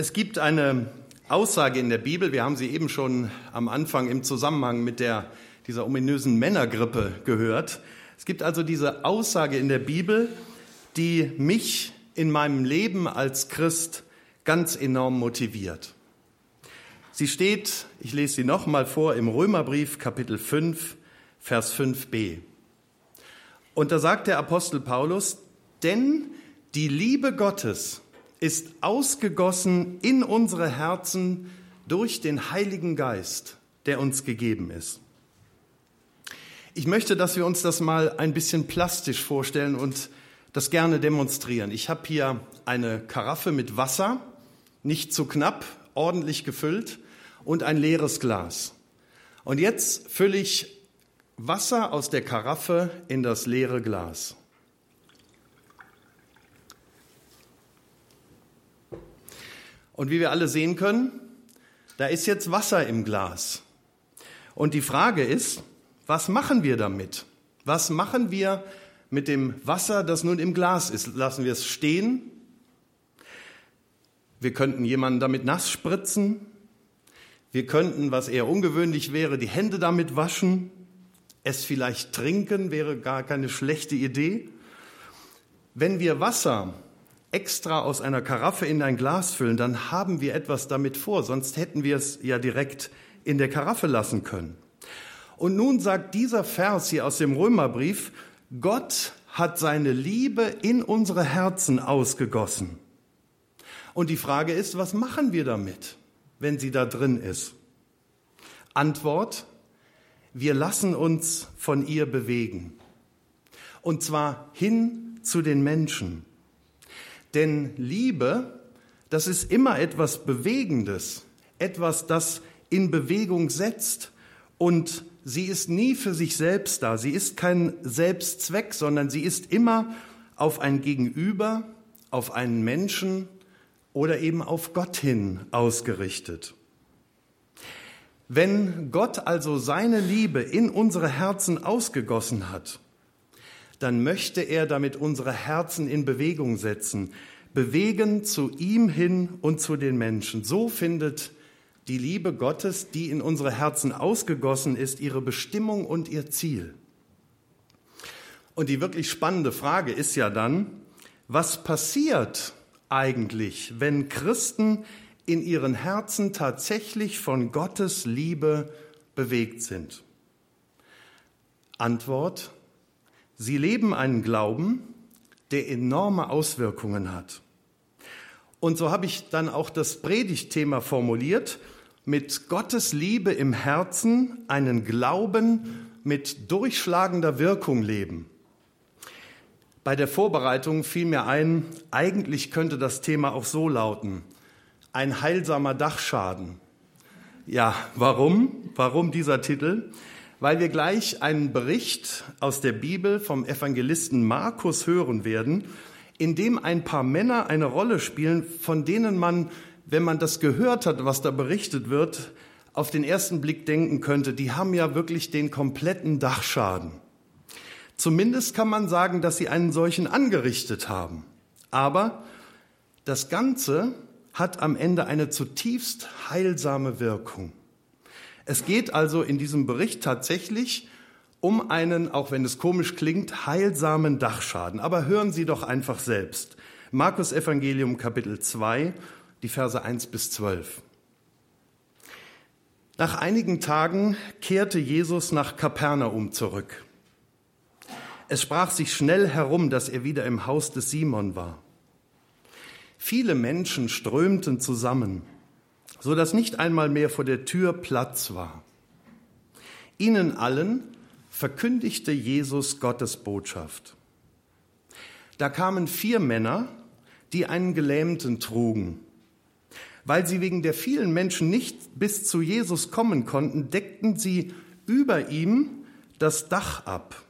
Es gibt eine Aussage in der Bibel, wir haben sie eben schon am Anfang im Zusammenhang mit der, dieser ominösen Männergrippe gehört. Es gibt also diese Aussage in der Bibel, die mich in meinem Leben als Christ ganz enorm motiviert. Sie steht, ich lese sie nochmal vor, im Römerbrief Kapitel 5, Vers 5b. Und da sagt der Apostel Paulus, denn die Liebe Gottes ist ausgegossen in unsere Herzen durch den Heiligen Geist, der uns gegeben ist. Ich möchte, dass wir uns das mal ein bisschen plastisch vorstellen und das gerne demonstrieren. Ich habe hier eine Karaffe mit Wasser, nicht zu knapp, ordentlich gefüllt und ein leeres Glas. Und jetzt fülle ich Wasser aus der Karaffe in das leere Glas. Und wie wir alle sehen können, da ist jetzt Wasser im Glas. Und die Frage ist, was machen wir damit? Was machen wir mit dem Wasser, das nun im Glas ist? Lassen wir es stehen? Wir könnten jemanden damit nass spritzen. Wir könnten, was eher ungewöhnlich wäre, die Hände damit waschen. Es vielleicht trinken wäre gar keine schlechte Idee. Wenn wir Wasser extra aus einer Karaffe in ein Glas füllen, dann haben wir etwas damit vor, sonst hätten wir es ja direkt in der Karaffe lassen können. Und nun sagt dieser Vers hier aus dem Römerbrief, Gott hat seine Liebe in unsere Herzen ausgegossen. Und die Frage ist, was machen wir damit, wenn sie da drin ist? Antwort, wir lassen uns von ihr bewegen. Und zwar hin zu den Menschen. Denn Liebe, das ist immer etwas Bewegendes, etwas, das in Bewegung setzt und sie ist nie für sich selbst da. Sie ist kein Selbstzweck, sondern sie ist immer auf ein Gegenüber, auf einen Menschen oder eben auf Gott hin ausgerichtet. Wenn Gott also seine Liebe in unsere Herzen ausgegossen hat, dann möchte er damit unsere Herzen in Bewegung setzen, bewegen zu ihm hin und zu den Menschen. So findet die Liebe Gottes, die in unsere Herzen ausgegossen ist, ihre Bestimmung und ihr Ziel. Und die wirklich spannende Frage ist ja dann, was passiert eigentlich, wenn Christen in ihren Herzen tatsächlich von Gottes Liebe bewegt sind? Antwort, Sie leben einen Glauben, der enorme Auswirkungen hat. Und so habe ich dann auch das Predigtthema formuliert, mit Gottes Liebe im Herzen einen Glauben mit durchschlagender Wirkung leben. Bei der Vorbereitung fiel mir ein, eigentlich könnte das Thema auch so lauten, ein heilsamer Dachschaden. Ja, warum? Warum dieser Titel? Weil wir gleich einen Bericht aus der Bibel vom Evangelisten Markus hören werden, in dem ein paar Männer eine Rolle spielen, von denen man, wenn man das gehört hat, was da berichtet wird, auf den ersten Blick denken könnte, die haben ja wirklich den kompletten Dachschaden. Zumindest kann man sagen, dass sie einen solchen angerichtet haben. Aber das Ganze hat am Ende eine zutiefst heilsame Wirkung. Es geht also in diesem Bericht tatsächlich um einen, auch wenn es komisch klingt, heilsamen Dachschaden. Aber hören Sie doch einfach selbst. Markus Evangelium Kapitel 2, die Verse 1 bis 12. Nach einigen Tagen kehrte Jesus nach Kapernaum zurück. Es sprach sich schnell herum, dass er wieder im Haus des Simon war. Viele Menschen strömten zusammen so dass nicht einmal mehr vor der Tür Platz war. Ihnen allen verkündigte Jesus Gottes Botschaft. Da kamen vier Männer, die einen Gelähmten trugen. Weil sie wegen der vielen Menschen nicht bis zu Jesus kommen konnten, deckten sie über ihm das Dach ab.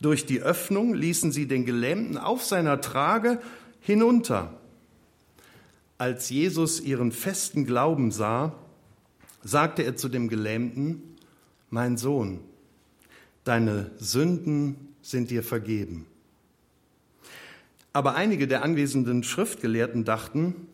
Durch die Öffnung ließen sie den Gelähmten auf seiner Trage hinunter. Als Jesus ihren festen Glauben sah, sagte er zu dem Gelähmten, mein Sohn, deine Sünden sind dir vergeben. Aber einige der anwesenden Schriftgelehrten dachten,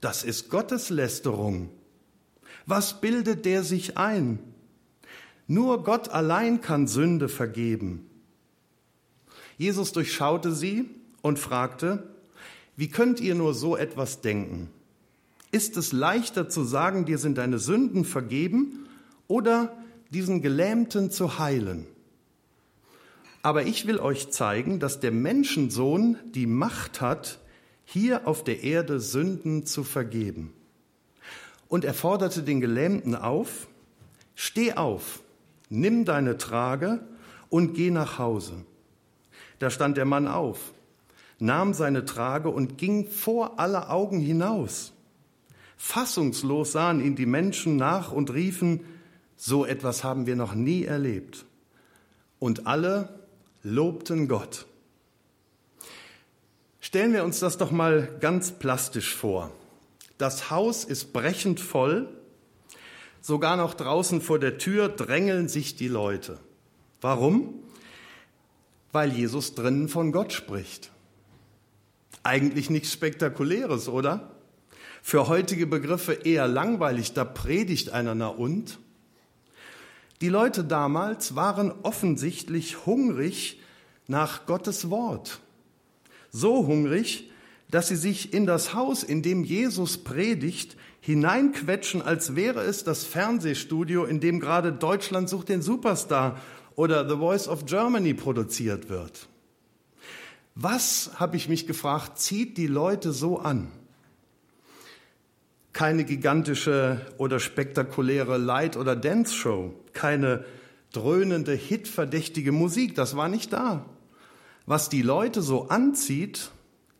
Das ist Gotteslästerung. Was bildet der sich ein? Nur Gott allein kann Sünde vergeben. Jesus durchschaute sie und fragte, wie könnt ihr nur so etwas denken? Ist es leichter zu sagen, dir sind deine Sünden vergeben oder diesen Gelähmten zu heilen? Aber ich will euch zeigen, dass der Menschensohn die Macht hat, hier auf der Erde Sünden zu vergeben. Und er forderte den Gelähmten auf, steh auf, nimm deine Trage und geh nach Hause. Da stand der Mann auf, nahm seine Trage und ging vor aller Augen hinaus. Fassungslos sahen ihn die Menschen nach und riefen, so etwas haben wir noch nie erlebt. Und alle lobten Gott. Stellen wir uns das doch mal ganz plastisch vor. Das Haus ist brechend voll, sogar noch draußen vor der Tür drängeln sich die Leute. Warum? Weil Jesus drinnen von Gott spricht. Eigentlich nichts Spektakuläres, oder? Für heutige Begriffe eher langweilig, da predigt einer na und. Die Leute damals waren offensichtlich hungrig nach Gottes Wort. So hungrig, dass sie sich in das Haus, in dem Jesus predigt, hineinquetschen, als wäre es das Fernsehstudio, in dem gerade Deutschland sucht den Superstar oder The Voice of Germany produziert wird. Was, habe ich mich gefragt, zieht die Leute so an? keine gigantische oder spektakuläre Light- oder Dance-Show, keine dröhnende, hitverdächtige Musik, das war nicht da. Was die Leute so anzieht,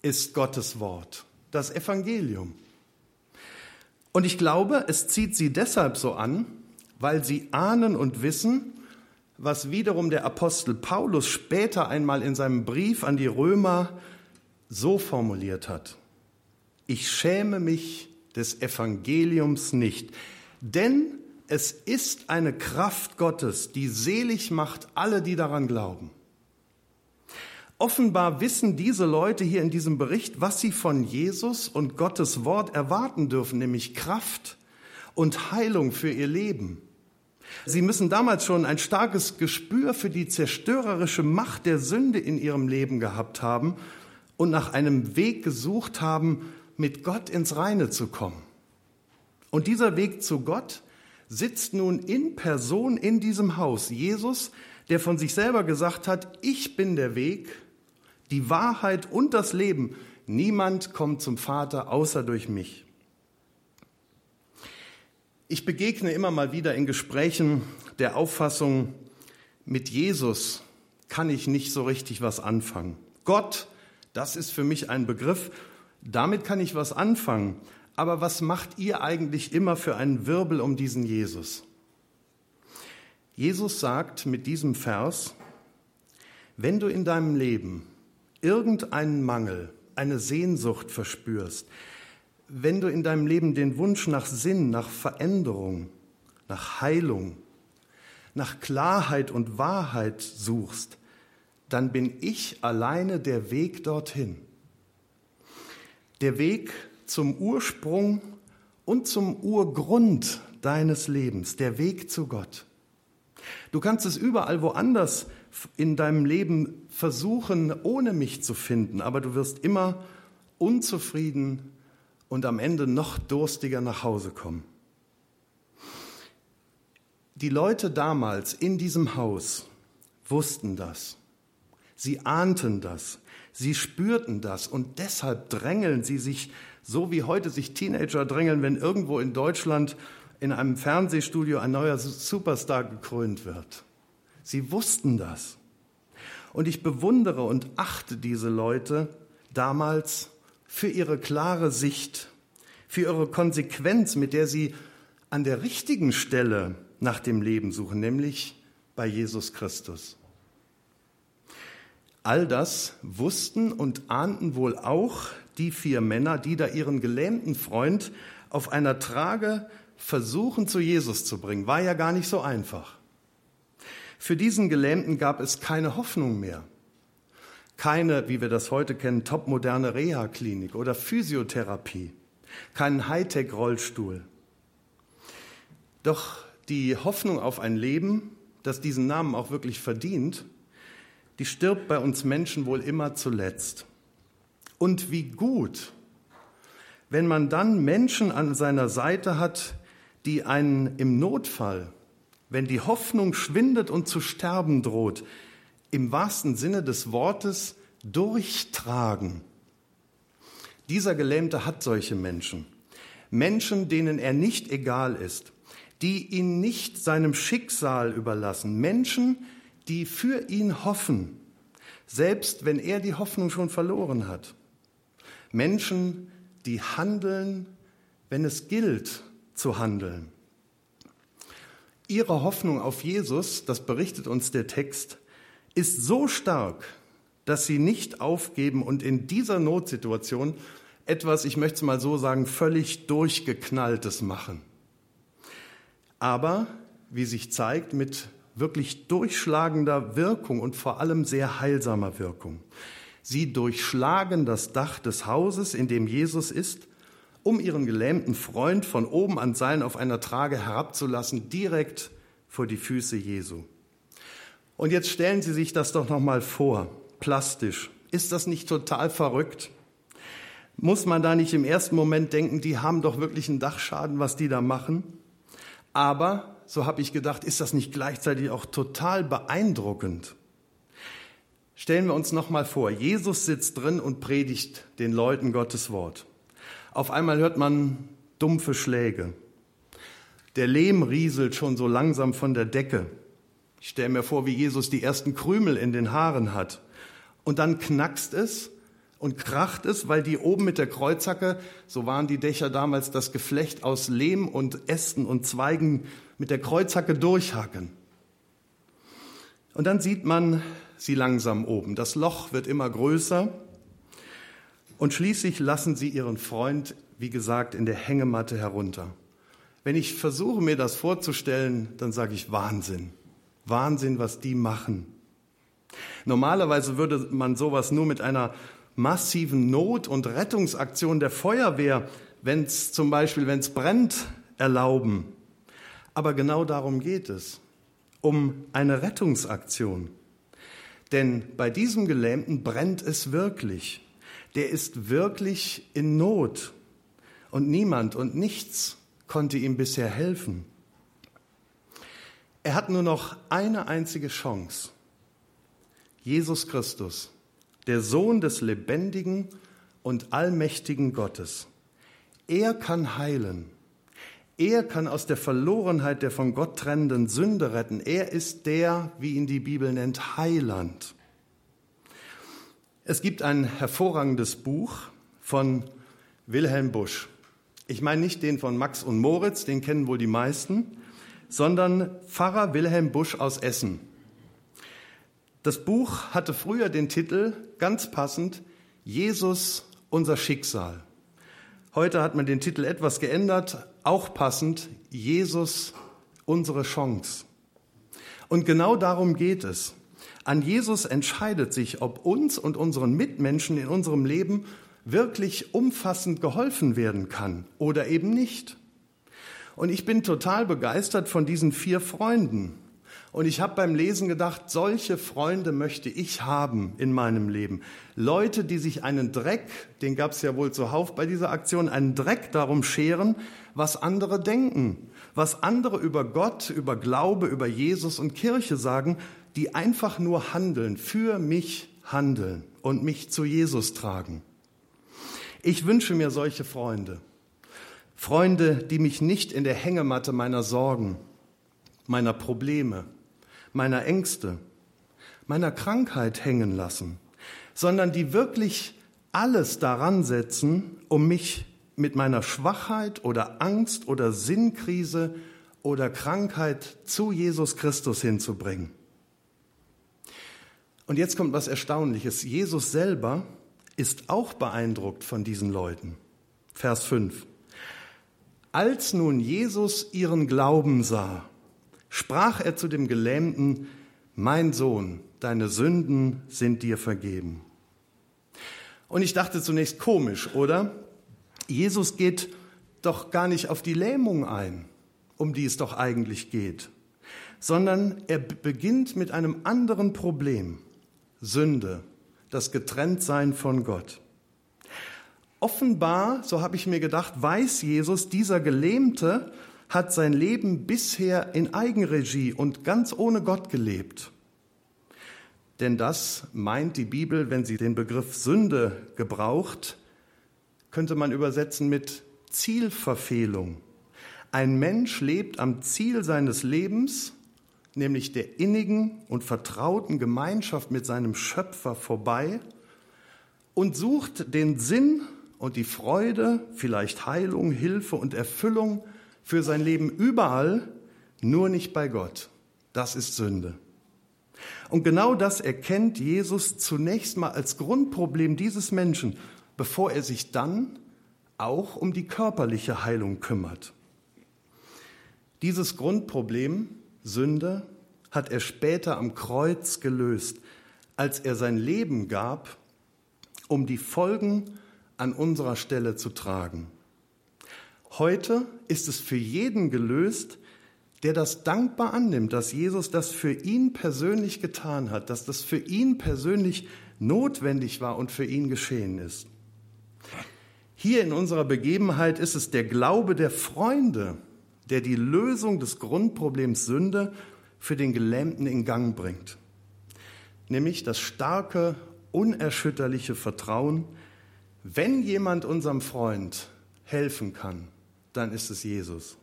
ist Gottes Wort, das Evangelium. Und ich glaube, es zieht sie deshalb so an, weil sie ahnen und wissen, was wiederum der Apostel Paulus später einmal in seinem Brief an die Römer so formuliert hat. Ich schäme mich des Evangeliums nicht. Denn es ist eine Kraft Gottes, die selig macht alle, die daran glauben. Offenbar wissen diese Leute hier in diesem Bericht, was sie von Jesus und Gottes Wort erwarten dürfen, nämlich Kraft und Heilung für ihr Leben. Sie müssen damals schon ein starkes Gespür für die zerstörerische Macht der Sünde in ihrem Leben gehabt haben und nach einem Weg gesucht haben, mit Gott ins Reine zu kommen. Und dieser Weg zu Gott sitzt nun in Person in diesem Haus. Jesus, der von sich selber gesagt hat, ich bin der Weg, die Wahrheit und das Leben. Niemand kommt zum Vater außer durch mich. Ich begegne immer mal wieder in Gesprächen der Auffassung, mit Jesus kann ich nicht so richtig was anfangen. Gott, das ist für mich ein Begriff, damit kann ich was anfangen. Aber was macht ihr eigentlich immer für einen Wirbel um diesen Jesus? Jesus sagt mit diesem Vers, wenn du in deinem Leben irgendeinen Mangel, eine Sehnsucht verspürst, wenn du in deinem Leben den Wunsch nach Sinn, nach Veränderung, nach Heilung, nach Klarheit und Wahrheit suchst, dann bin ich alleine der Weg dorthin der Weg zum Ursprung und zum Urgrund deines Lebens, der Weg zu Gott. Du kannst es überall woanders in deinem Leben versuchen, ohne mich zu finden, aber du wirst immer unzufrieden und am Ende noch durstiger nach Hause kommen. Die Leute damals in diesem Haus wussten das. Sie ahnten das. Sie spürten das und deshalb drängeln sie sich, so wie heute sich Teenager drängeln, wenn irgendwo in Deutschland in einem Fernsehstudio ein neuer Superstar gekrönt wird. Sie wussten das. Und ich bewundere und achte diese Leute damals für ihre klare Sicht, für ihre Konsequenz, mit der sie an der richtigen Stelle nach dem Leben suchen, nämlich bei Jesus Christus. All das wussten und ahnten wohl auch die vier Männer, die da ihren gelähmten Freund auf einer Trage versuchen zu Jesus zu bringen. War ja gar nicht so einfach. Für diesen Gelähmten gab es keine Hoffnung mehr. Keine, wie wir das heute kennen, topmoderne Reha-Klinik oder Physiotherapie. keinen Hightech-Rollstuhl. Doch die Hoffnung auf ein Leben, das diesen Namen auch wirklich verdient, die stirbt bei uns Menschen wohl immer zuletzt. Und wie gut, wenn man dann Menschen an seiner Seite hat, die einen im Notfall, wenn die Hoffnung schwindet und zu sterben droht, im wahrsten Sinne des Wortes durchtragen. Dieser Gelähmte hat solche Menschen. Menschen, denen er nicht egal ist, die ihn nicht seinem Schicksal überlassen. Menschen, die für ihn hoffen, selbst wenn er die Hoffnung schon verloren hat. Menschen, die handeln, wenn es gilt zu handeln. Ihre Hoffnung auf Jesus, das berichtet uns der Text, ist so stark, dass sie nicht aufgeben und in dieser Notsituation etwas, ich möchte es mal so sagen, völlig durchgeknalltes machen. Aber, wie sich zeigt, mit wirklich durchschlagender Wirkung und vor allem sehr heilsamer Wirkung. Sie durchschlagen das Dach des Hauses, in dem Jesus ist, um ihren gelähmten Freund von oben an Seilen auf einer Trage herabzulassen, direkt vor die Füße Jesu. Und jetzt stellen Sie sich das doch noch mal vor, plastisch. Ist das nicht total verrückt? Muss man da nicht im ersten Moment denken, die haben doch wirklich einen Dachschaden, was die da machen? Aber, so habe ich gedacht, ist das nicht gleichzeitig auch total beeindruckend? Stellen wir uns noch mal vor, Jesus sitzt drin und predigt den Leuten Gottes Wort. Auf einmal hört man dumpfe Schläge. Der Lehm rieselt schon so langsam von der Decke. Ich stelle mir vor, wie Jesus die ersten Krümel in den Haaren hat. Und dann knackst es und kracht es, weil die oben mit der Kreuzhacke, so waren die Dächer damals das Geflecht aus Lehm und Ästen und Zweigen mit der Kreuzhacke durchhacken. Und dann sieht man sie langsam oben. Das Loch wird immer größer und schließlich lassen sie ihren Freund, wie gesagt, in der Hängematte herunter. Wenn ich versuche, mir das vorzustellen, dann sage ich Wahnsinn. Wahnsinn, was die machen. Normalerweise würde man sowas nur mit einer massiven Not- und Rettungsaktion der Feuerwehr, wenn es zum Beispiel, wenn es brennt, erlauben. Aber genau darum geht es, um eine Rettungsaktion. Denn bei diesem Gelähmten brennt es wirklich. Der ist wirklich in Not. Und niemand und nichts konnte ihm bisher helfen. Er hat nur noch eine einzige Chance. Jesus Christus, der Sohn des lebendigen und allmächtigen Gottes. Er kann heilen. Er kann aus der Verlorenheit der von Gott trennenden Sünde retten. Er ist der, wie ihn die Bibel nennt, Heiland. Es gibt ein hervorragendes Buch von Wilhelm Busch. Ich meine nicht den von Max und Moritz, den kennen wohl die meisten, sondern Pfarrer Wilhelm Busch aus Essen. Das Buch hatte früher den Titel, ganz passend, Jesus, unser Schicksal. Heute hat man den Titel etwas geändert, auch passend, Jesus, unsere Chance. Und genau darum geht es. An Jesus entscheidet sich, ob uns und unseren Mitmenschen in unserem Leben wirklich umfassend geholfen werden kann oder eben nicht. Und ich bin total begeistert von diesen vier Freunden. Und ich habe beim Lesen gedacht, solche Freunde möchte ich haben in meinem Leben. Leute, die sich einen Dreck, den gab es ja wohl zuhauf bei dieser Aktion, einen Dreck darum scheren, was andere denken, was andere über Gott, über Glaube, über Jesus und Kirche sagen, die einfach nur handeln, für mich handeln und mich zu Jesus tragen. Ich wünsche mir solche Freunde. Freunde, die mich nicht in der Hängematte meiner Sorgen, meiner Probleme, meiner Ängste, meiner Krankheit hängen lassen, sondern die wirklich alles daran setzen, um mich mit meiner Schwachheit oder Angst oder Sinnkrise oder Krankheit zu Jesus Christus hinzubringen. Und jetzt kommt was Erstaunliches. Jesus selber ist auch beeindruckt von diesen Leuten. Vers 5. Als nun Jesus ihren Glauben sah, sprach er zu dem Gelähmten, mein Sohn, deine Sünden sind dir vergeben. Und ich dachte zunächst komisch, oder? Jesus geht doch gar nicht auf die Lähmung ein, um die es doch eigentlich geht, sondern er beginnt mit einem anderen Problem, Sünde, das Getrenntsein von Gott. Offenbar, so habe ich mir gedacht, weiß Jesus, dieser Gelähmte hat sein Leben bisher in Eigenregie und ganz ohne Gott gelebt. Denn das meint die Bibel, wenn sie den Begriff Sünde gebraucht, könnte man übersetzen mit Zielverfehlung. Ein Mensch lebt am Ziel seines Lebens, nämlich der innigen und vertrauten Gemeinschaft mit seinem Schöpfer vorbei und sucht den Sinn und die Freude, vielleicht Heilung, Hilfe und Erfüllung für sein Leben überall, nur nicht bei Gott. Das ist Sünde. Und genau das erkennt Jesus zunächst mal als Grundproblem dieses Menschen, bevor er sich dann auch um die körperliche Heilung kümmert. Dieses Grundproblem, Sünde, hat er später am Kreuz gelöst, als er sein Leben gab, um die Folgen an unserer Stelle zu tragen. Heute ist es für jeden gelöst, der das dankbar annimmt, dass Jesus das für ihn persönlich getan hat, dass das für ihn persönlich notwendig war und für ihn geschehen ist. Hier in unserer Begebenheit ist es der Glaube der Freunde, der die Lösung des Grundproblems Sünde für den Gelähmten in Gang bringt. Nämlich das starke, unerschütterliche Vertrauen, wenn jemand unserem Freund helfen kann, dann ist es Jesus.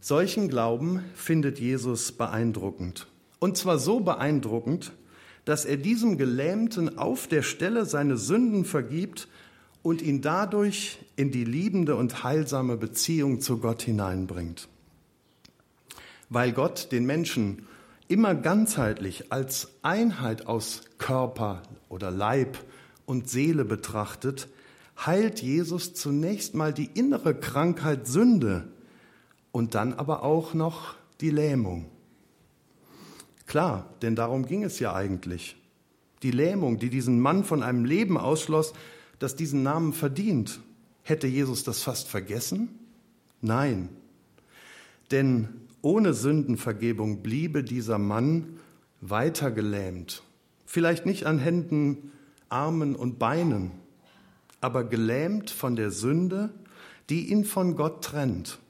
Solchen Glauben findet Jesus beeindruckend. Und zwar so beeindruckend, dass er diesem Gelähmten auf der Stelle seine Sünden vergibt und ihn dadurch in die liebende und heilsame Beziehung zu Gott hineinbringt. Weil Gott den Menschen immer ganzheitlich als Einheit aus Körper oder Leib und Seele betrachtet, heilt Jesus zunächst mal die innere Krankheit Sünde und dann aber auch noch die Lähmung. Klar, denn darum ging es ja eigentlich. Die Lähmung, die diesen Mann von einem Leben ausschloss, das diesen Namen verdient. Hätte Jesus das fast vergessen? Nein. Denn ohne Sündenvergebung bliebe dieser Mann weiter gelähmt. Vielleicht nicht an Händen, Armen und Beinen, aber gelähmt von der Sünde, die ihn von Gott trennt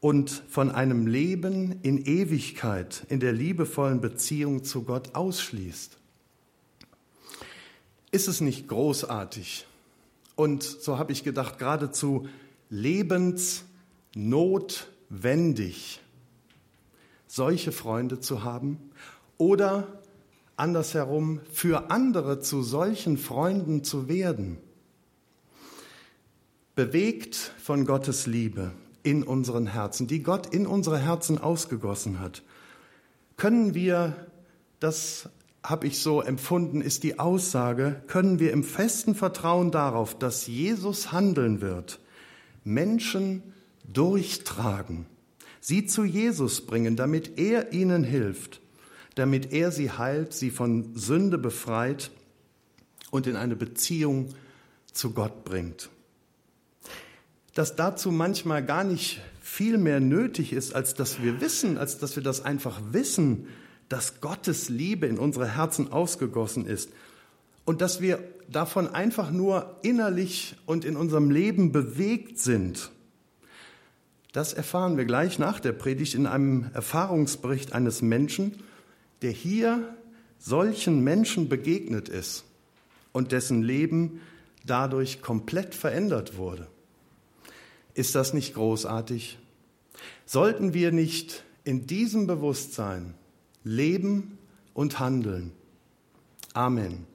und von einem Leben in Ewigkeit, in der liebevollen Beziehung zu Gott ausschließt. Ist es nicht großartig und, so habe ich gedacht, geradezu lebensnotwendig, solche Freunde zu haben oder andersherum für andere zu solchen Freunden zu werden. Bewegt von Gottes Liebe in unseren Herzen, die Gott in unsere Herzen ausgegossen hat, können wir, das habe ich so empfunden, ist die Aussage, können wir im festen Vertrauen darauf, dass Jesus handeln wird, Menschen durchtragen, sie zu Jesus bringen, damit er ihnen hilft damit er sie heilt, sie von Sünde befreit und in eine Beziehung zu Gott bringt. Dass dazu manchmal gar nicht viel mehr nötig ist, als dass wir wissen, als dass wir das einfach wissen, dass Gottes Liebe in unsere Herzen ausgegossen ist und dass wir davon einfach nur innerlich und in unserem Leben bewegt sind. Das erfahren wir gleich nach der Predigt in einem Erfahrungsbericht eines Menschen, der hier solchen Menschen begegnet ist und dessen Leben dadurch komplett verändert wurde. Ist das nicht großartig? Sollten wir nicht in diesem Bewusstsein leben und handeln? Amen.